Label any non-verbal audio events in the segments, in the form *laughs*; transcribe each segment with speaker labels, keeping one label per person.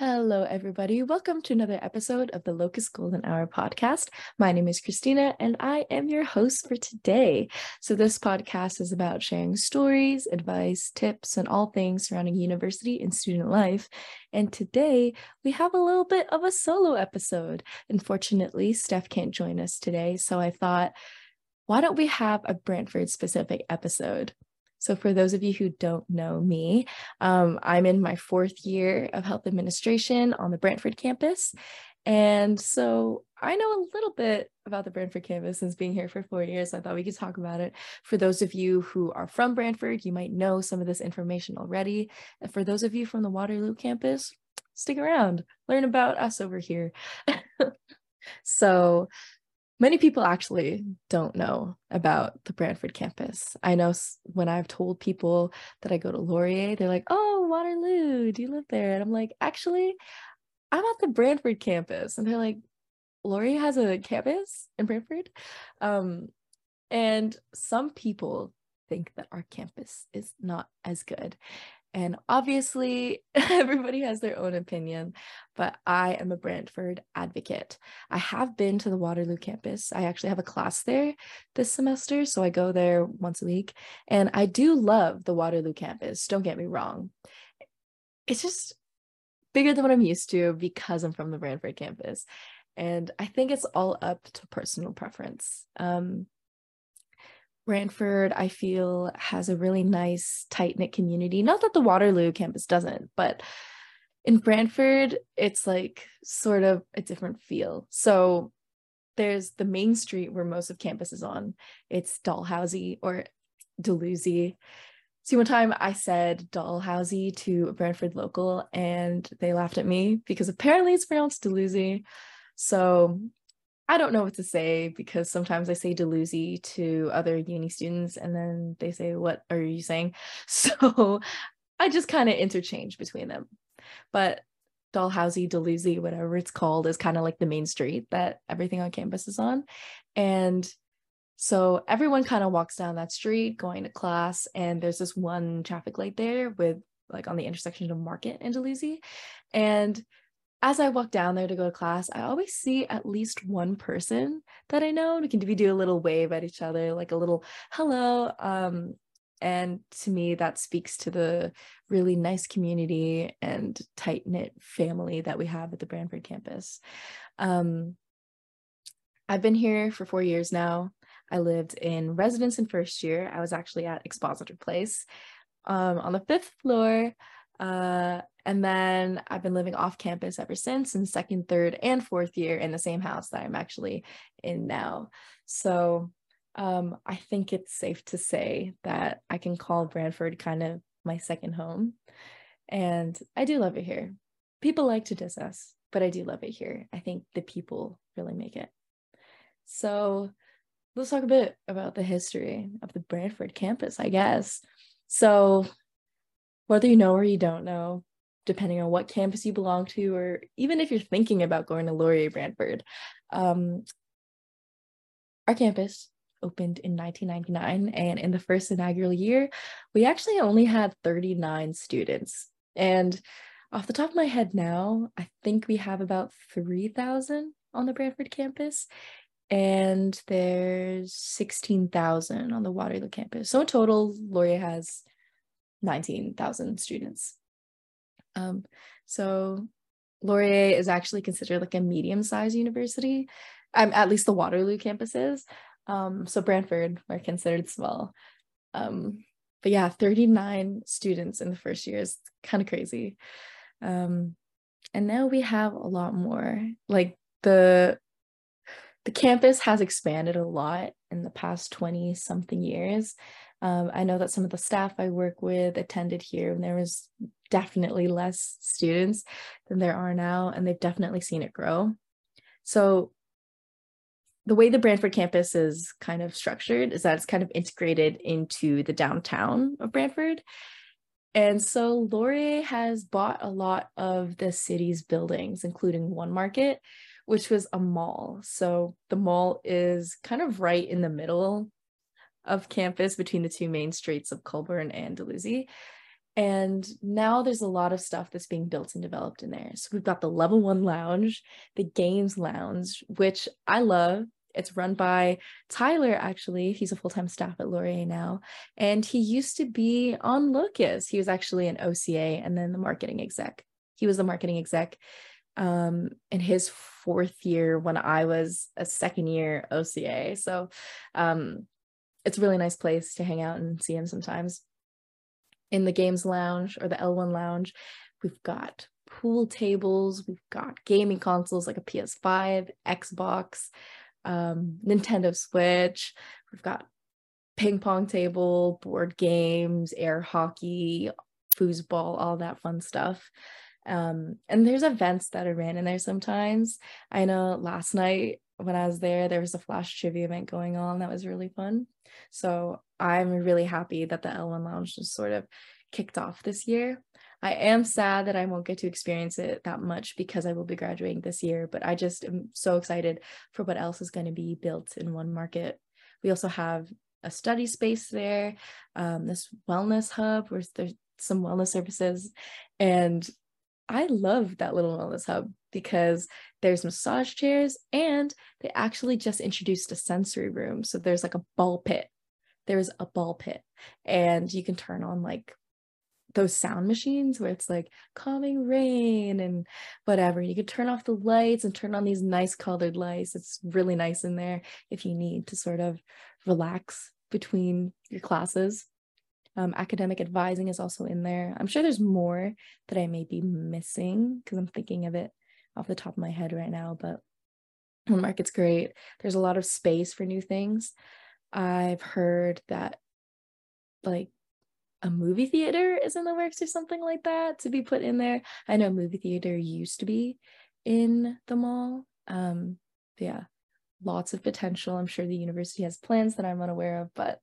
Speaker 1: Hello, everybody. Welcome to another episode of the Locus Golden Hour podcast. My name is Christina, and I am your host for today. So, this podcast is about sharing stories, advice, tips, and all things surrounding university and student life. And today we have a little bit of a solo episode. Unfortunately, Steph can't join us today. So, I thought, why don't we have a Brantford specific episode? So, for those of you who don't know me, um, I'm in my fourth year of health administration on the Brantford campus. And so I know a little bit about the Brantford campus since being here for four years. I thought we could talk about it. For those of you who are from Brantford, you might know some of this information already. And for those of you from the Waterloo campus, stick around, learn about us over here. *laughs* so, many people actually don't know about the Brantford campus. I know when I've told people that I go to Laurier, they're like, oh, Waterloo, do you live there? And I'm like, actually, I'm at the Brantford campus. And they're like, Laurier has a campus in Brantford? Um, and some people think that our campus is not as good. And obviously, *laughs* everybody has their own opinion, but I am a Brantford advocate. I have been to the Waterloo campus. I actually have a class there this semester, so I go there once a week. And I do love the Waterloo campus, don't get me wrong. It's just bigger than what I'm used to because I'm from the Brantford campus. And I think it's all up to personal preference. Um, Brantford, I feel, has a really nice, tight knit community. Not that the Waterloo campus doesn't, but in Brantford, it's like sort of a different feel. So there's the main street where most of campus is on. It's Dalhousie or Dalhousie. See, one time I said Dalhousie to a Brantford local and they laughed at me because apparently it's pronounced Dalhousie. So I don't know what to say because sometimes I say Deleuzy to other uni students and then they say, What are you saying? *laughs* So I just kind of interchange between them. But Dalhousie, Deleuzy, whatever it's called, is kind of like the main street that everything on campus is on. And so everyone kind of walks down that street going to class, and there's this one traffic light there with like on the intersection of Market and Deleuzy. And as I walk down there to go to class, I always see at least one person that I know. We can we do a little wave at each other, like a little hello. Um, and to me, that speaks to the really nice community and tight knit family that we have at the Brantford campus. Um, I've been here for four years now. I lived in residence in first year. I was actually at Expositor Place um, on the fifth floor. Uh, and then I've been living off campus ever since in second, third, and fourth year in the same house that I'm actually in now. So um, I think it's safe to say that I can call Brantford kind of my second home. And I do love it here. People like to diss us, but I do love it here. I think the people really make it. So let's talk a bit about the history of the Brantford campus, I guess. So, whether you know or you don't know, depending on what campus you belong to, or even if you're thinking about going to Laurier Brantford. Um, our campus opened in 1999, and in the first inaugural year, we actually only had 39 students. And off the top of my head now, I think we have about 3,000 on the Brantford campus, and there's 16,000 on the Waterloo campus. So in total, Laurier has 19,000 students. Um, so Laurier is actually considered like a medium-sized university. Um, at least the Waterloo campuses. Um, so Brantford are considered small. Um, but yeah, 39 students in the first year is kind of crazy. Um, and now we have a lot more. Like the the campus has expanded a lot in the past 20 something years. Um, I know that some of the staff I work with attended here and there was definitely less students than there are now, and they've definitely seen it grow. So the way the Brantford campus is kind of structured is that it's kind of integrated into the downtown of Brantford. And so Laurier has bought a lot of the city's buildings, including One Market, which was a mall. So the mall is kind of right in the middle of campus between the two main streets of Colborne and Dalhousie. And now there's a lot of stuff that's being built and developed in there. So we've got the level one lounge, the games lounge, which I love. It's run by Tyler, actually. He's a full time staff at Laurier now. And he used to be on Locus. He was actually an OCA and then the marketing exec. He was the marketing exec um, in his fourth year when I was a second year OCA. So um, it's a really nice place to hang out and see him sometimes. In the games lounge or the L1 lounge, we've got pool tables, we've got gaming consoles like a PS5, Xbox, um, Nintendo Switch, we've got ping pong table, board games, air hockey, foosball, all that fun stuff. Um, and there's events that are ran in there sometimes. I know last night when I was there, there was a flash trivia event going on that was really fun. So I'm really happy that the L1 Lounge just sort of kicked off this year. I am sad that I won't get to experience it that much because I will be graduating this year, but I just am so excited for what else is going to be built in one market. We also have a study space there, um, this wellness hub where there's some wellness services, and I love that little wellness hub because there's massage chairs and they actually just introduced a sensory room. So there's like a ball pit. There's a ball pit and you can turn on like those sound machines where it's like calming rain and whatever. You could turn off the lights and turn on these nice colored lights. It's really nice in there if you need to sort of relax between your classes. Um, academic advising is also in there. I'm sure there's more that I may be missing because I'm thinking of it off the top of my head right now, but *clears throat* the market's great. There's a lot of space for new things. I've heard that like a movie theater is in the works or something like that to be put in there. I know movie theater used to be in the mall. Um, yeah, lots of potential. I'm sure the university has plans that I'm unaware of, but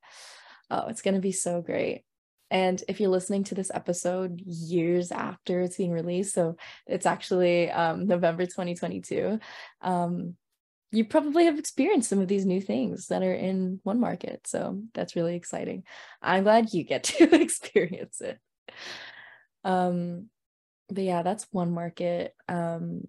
Speaker 1: Oh, it's going to be so great. And if you're listening to this episode years after it's being released, so it's actually um, November 2022, um, you probably have experienced some of these new things that are in one market. So that's really exciting. I'm glad you get *laughs* to experience it. Um, but yeah, that's one market. Um,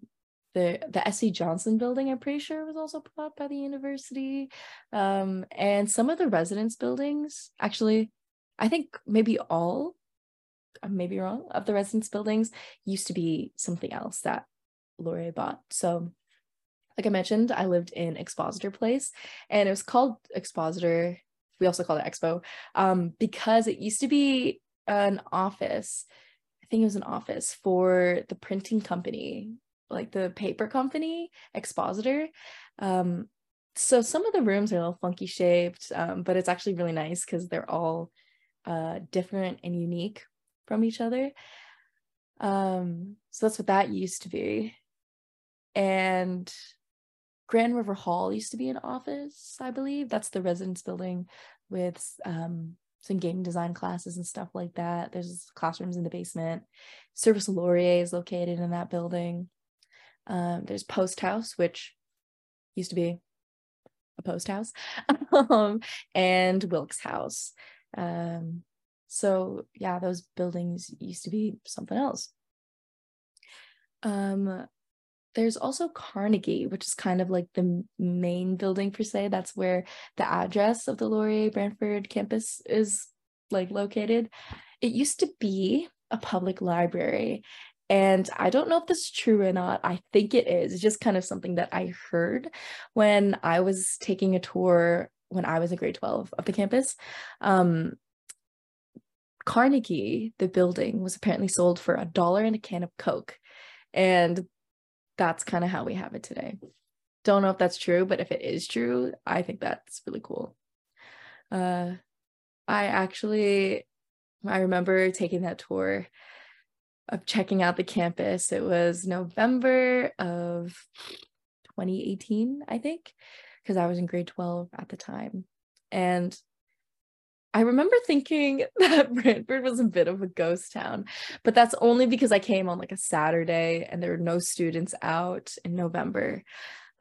Speaker 1: the the SC Johnson building, I'm pretty sure was also bought by the university. Um, and some of the residence buildings, actually, I think maybe all, I may be wrong, of the residence buildings used to be something else that Laurier bought. So like I mentioned, I lived in Expositor Place and it was called Expositor. We also called it Expo um, because it used to be an office. I think it was an office for the printing company like the paper company expositor um so some of the rooms are a little funky shaped um, but it's actually really nice because they're all uh different and unique from each other um so that's what that used to be and grand river hall used to be an office i believe that's the residence building with um some game design classes and stuff like that. There's classrooms in the basement. Service Laurier is located in that building. Um, there's Post House, which used to be a post house, *laughs* um, and Wilkes House. Um, so yeah, those buildings used to be something else. Um, there's also Carnegie, which is kind of like the main building per se. That's where the address of the Laurier Brantford campus is like located. It used to be a public library and I don't know if this is true or not. I think it is. It's just kind of something that I heard when I was taking a tour when I was in grade 12 of the campus. Um, Carnegie, the building, was apparently sold for a dollar and a can of Coke. And that's kind of how we have it today. Don't know if that's true, but if it is true, I think that's really cool. Uh, I actually, I remember taking that tour of checking out the campus. It was November of 2018, I think, because I was in grade 12 at the time. And I remember thinking *laughs* that Brantford was a bit of a ghost town, but that's only because I came on like a Saturday and there were no students out in November.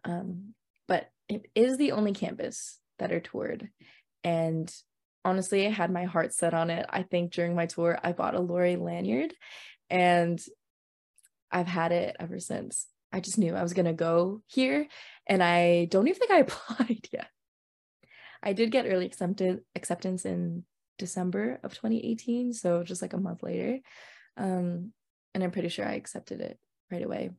Speaker 1: Um, but it is the only campus that are toured. And honestly, I had my heart set on it. I think during my tour, I bought a Laurier lanyard and I've had it ever since. I just knew I was going to go here and I don't even think I *laughs* applied yet. I did get early accepted acceptance in December of 2018, so just like a month later. Um, and I'm pretty sure I accepted it right away.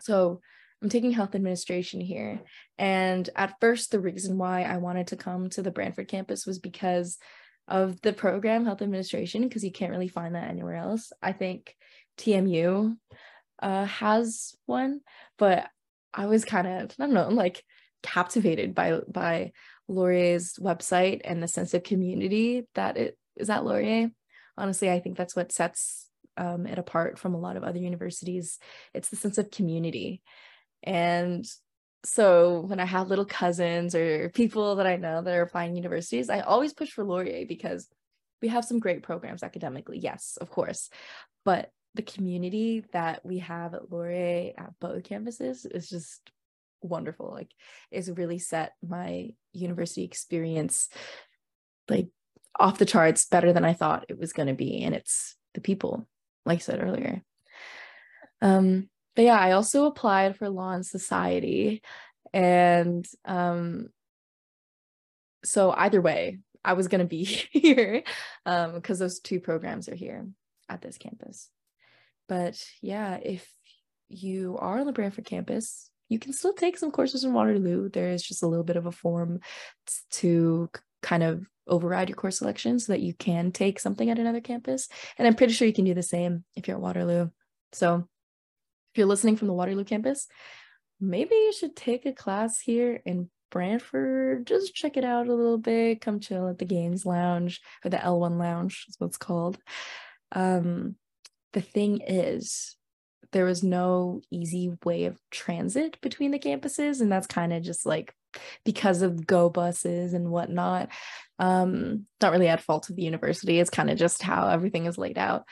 Speaker 1: So I'm taking health administration here. And at first, the reason why I wanted to come to the Brantford campus was because of the program, health administration, because you can't really find that anywhere else. I think TMU uh, has one, but I was kind of, I don't know, like captivated by by Laurier's website and the sense of community that it is at Laurier. Honestly, I think that's what sets um, it apart from a lot of other universities. It's the sense of community. And so when I have little cousins or people that I know that are applying universities, I always push for Laurier because we have some great programs academically. Yes, of course. But the community that we have at Laurier at both campuses is just wonderful. Like it's really set my university experience like off the charts better than I thought it was going to be. And it's the people, like I said earlier. Um, but yeah, I also applied for Law and Society. And um, so either way, I was going to be *laughs* here because um, those two programs are here at this campus. But yeah, if you are on the Brantford campus, you can still take some courses in Waterloo. There is just a little bit of a form to kind of override your course selection so that you can take something at another campus. And I'm pretty sure you can do the same if you're at Waterloo. So if you're listening from the Waterloo campus, maybe you should take a class here in Brantford. Just check it out a little bit. Come chill at the Games Lounge or the L1 Lounge, is what it's called. Um, the thing is, there was no easy way of transit between the campuses, and that's kind of just like because of go buses and whatnot. Um, not really at fault of the university. It's kind of just how everything is laid out.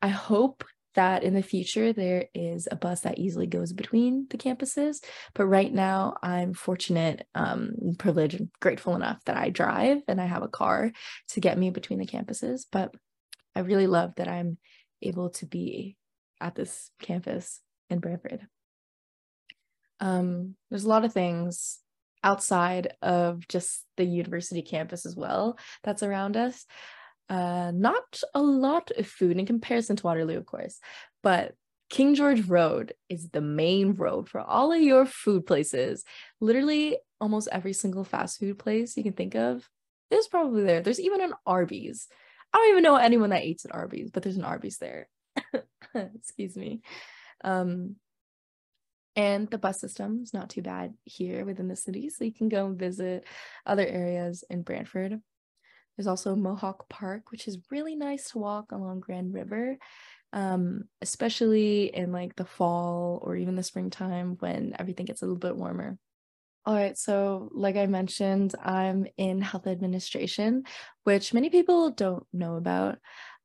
Speaker 1: I hope that in the future there is a bus that easily goes between the campuses. But right now, I'm fortunate, um, privileged, and grateful enough that I drive and I have a car to get me between the campuses. But I really love that I'm able to be at this campus in Brantford. Um, there's a lot of things outside of just the university campus as well that's around us. Uh, not a lot of food in comparison to Waterloo, of course, but King George Road is the main road for all of your food places. Literally, almost every single fast food place you can think of is probably there. There's even an Arby's. I don't even know anyone that eats at Arby's, but there's an Arby's there. *laughs* Excuse me. Um, and the bus system is not too bad here within the city, so you can go and visit other areas in Brantford. There's also Mohawk Park, which is really nice to walk along Grand River, um, especially in like the fall or even the springtime when everything gets a little bit warmer. All right, so like I mentioned, I'm in health administration, which many people don't know about.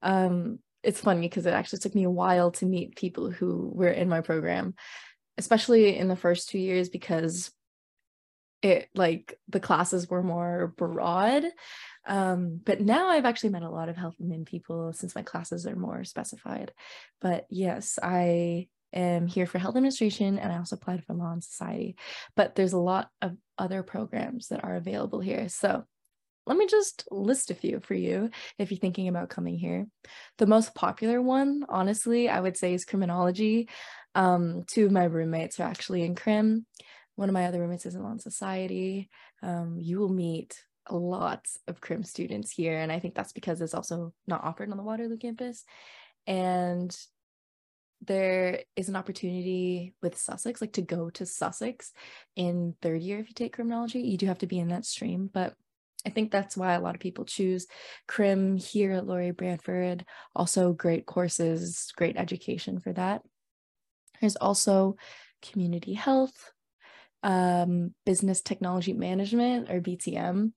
Speaker 1: Um, it's funny because it actually took me a while to meet people who were in my program, especially in the first two years because it like the classes were more broad. Um, but now I've actually met a lot of health admin people since my classes are more specified. But yes, I am here for health administration and I also applied for law and society. But there's a lot of other programs that are available here. So let me just list a few for you if you're thinking about coming here. The most popular one, honestly, I would say is criminology. Um, two of my roommates are actually in crim. One of my other roommates is in law and society. Um, you will meet lots of crim students here, and I think that's because it's also not offered on the Waterloo campus. And there is an opportunity with Sussex, like to go to Sussex in third year if you take criminology. You do have to be in that stream, but I think that's why a lot of people choose Crim here at Laurier Brantford. Also, great courses, great education for that. There's also community health, um, business technology management or BTM.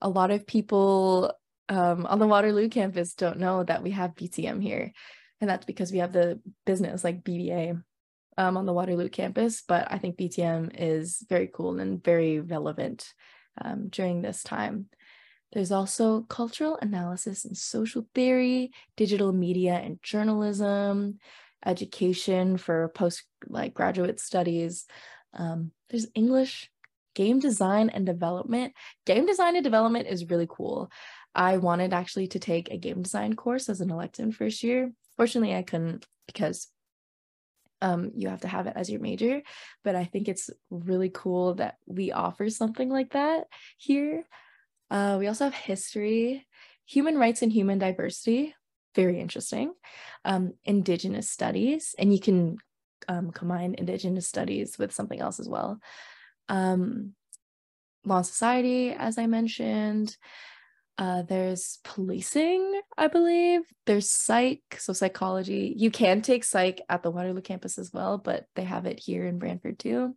Speaker 1: A lot of people um, on the Waterloo campus don't know that we have BTM here. And that's because we have the business like BBA um, on the Waterloo campus. But I think BTM is very cool and very relevant um, during this time. There's also cultural analysis and social theory, digital media and journalism, education for post like graduate studies. Um, there's English, game design and development. Game design and development is really cool. I wanted actually to take a game design course as an elective in first year. Fortunately, I couldn't because um, you have to have it as your major. But I think it's really cool that we offer something like that here. Uh, we also have history, human rights and human diversity, very interesting. Um, indigenous studies, and you can um, combine indigenous studies with something else as well. Um, law and society, as I mentioned. Uh, there's policing, I believe. There's psych, so psychology. You can take psych at the Waterloo campus as well, but they have it here in Brantford too.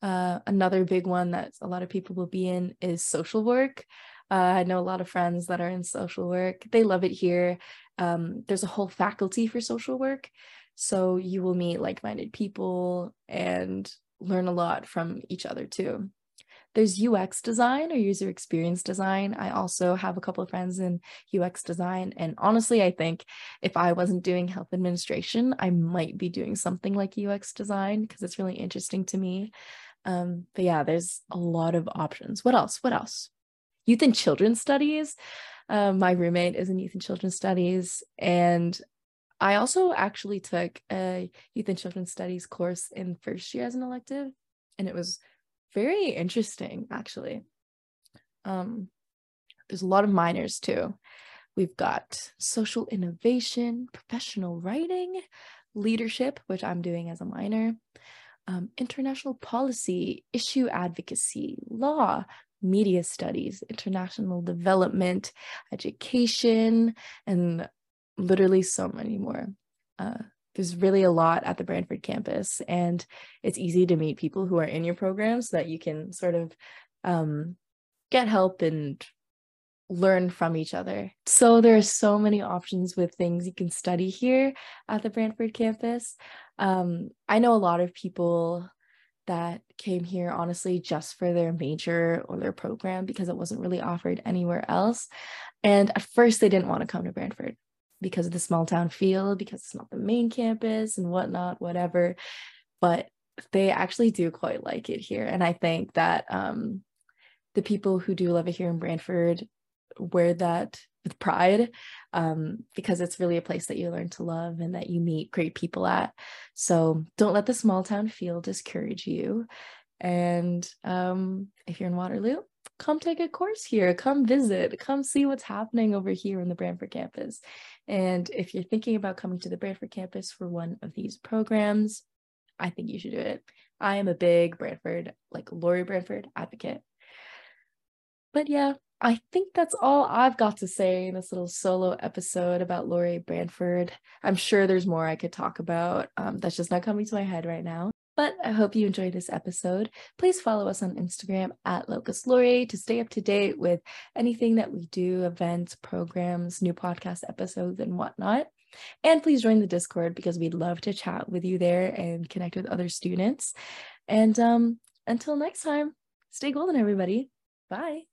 Speaker 1: Uh, another big one that a lot of people will be in is social work. Uh, I know a lot of friends that are in social work. They love it here. Um, there's a whole faculty for social work. So you will meet like minded people and learn a lot from each other too. There's UX design or user experience design. I also have a couple of friends in UX design. And honestly, I think if I wasn't doing health administration, I might be doing something like UX design because it's really interesting to me. Um, but yeah, there's a lot of options. What else? What else? Youth and children's studies. Uh, my roommate is in youth and children's studies, and I also actually took a youth and children's studies course in first year as an elective, and it was very interesting actually. Um, there's a lot of minors too. We've got social innovation, professional writing, leadership, which I'm doing as a minor, um, international policy, issue advocacy, law, media studies, international development, education, and literally so many more. Uh, there's really a lot at the Brantford campus, and it's easy to meet people who are in your program so that you can sort of um, get help and learn from each other. So there are so many options with things you can study here at the Brantford campus. Um, I know a lot of people that came here honestly just for their major or their program because it wasn't really offered anywhere else. And at first, they didn't want to come to Brantford because of the small town feel, because it's not the main campus and whatnot, whatever. But they actually do quite like it here. And I think that um, the people who do love it here in Brantford wear that with pride um, because it's really a place that you learn to love and that you meet great people at. So don't let the small town feel discourage you. And um, if you're in Waterloo, come take a course here, come visit, come see what's happening over here in the Brantford campus. And if you're thinking about coming to the Brantford campus for one of these programs, I think you should do it. I am a big Brantford, like Laurier Brantford advocate. But yeah, I think that's all I've got to say in this little solo episode about Laurier Brantford. I'm sure there's more I could talk about. Um, that's just not coming to my head right now. But I hope you enjoyed this episode. Please follow us on Instagram at Locus Laurier to stay up to date with anything that we do, events, programs, new podcast episodes, and whatnot. And please join the Discord because we'd love to chat with you there and connect with other students. And um, until next time, stay golden, everybody. Bye.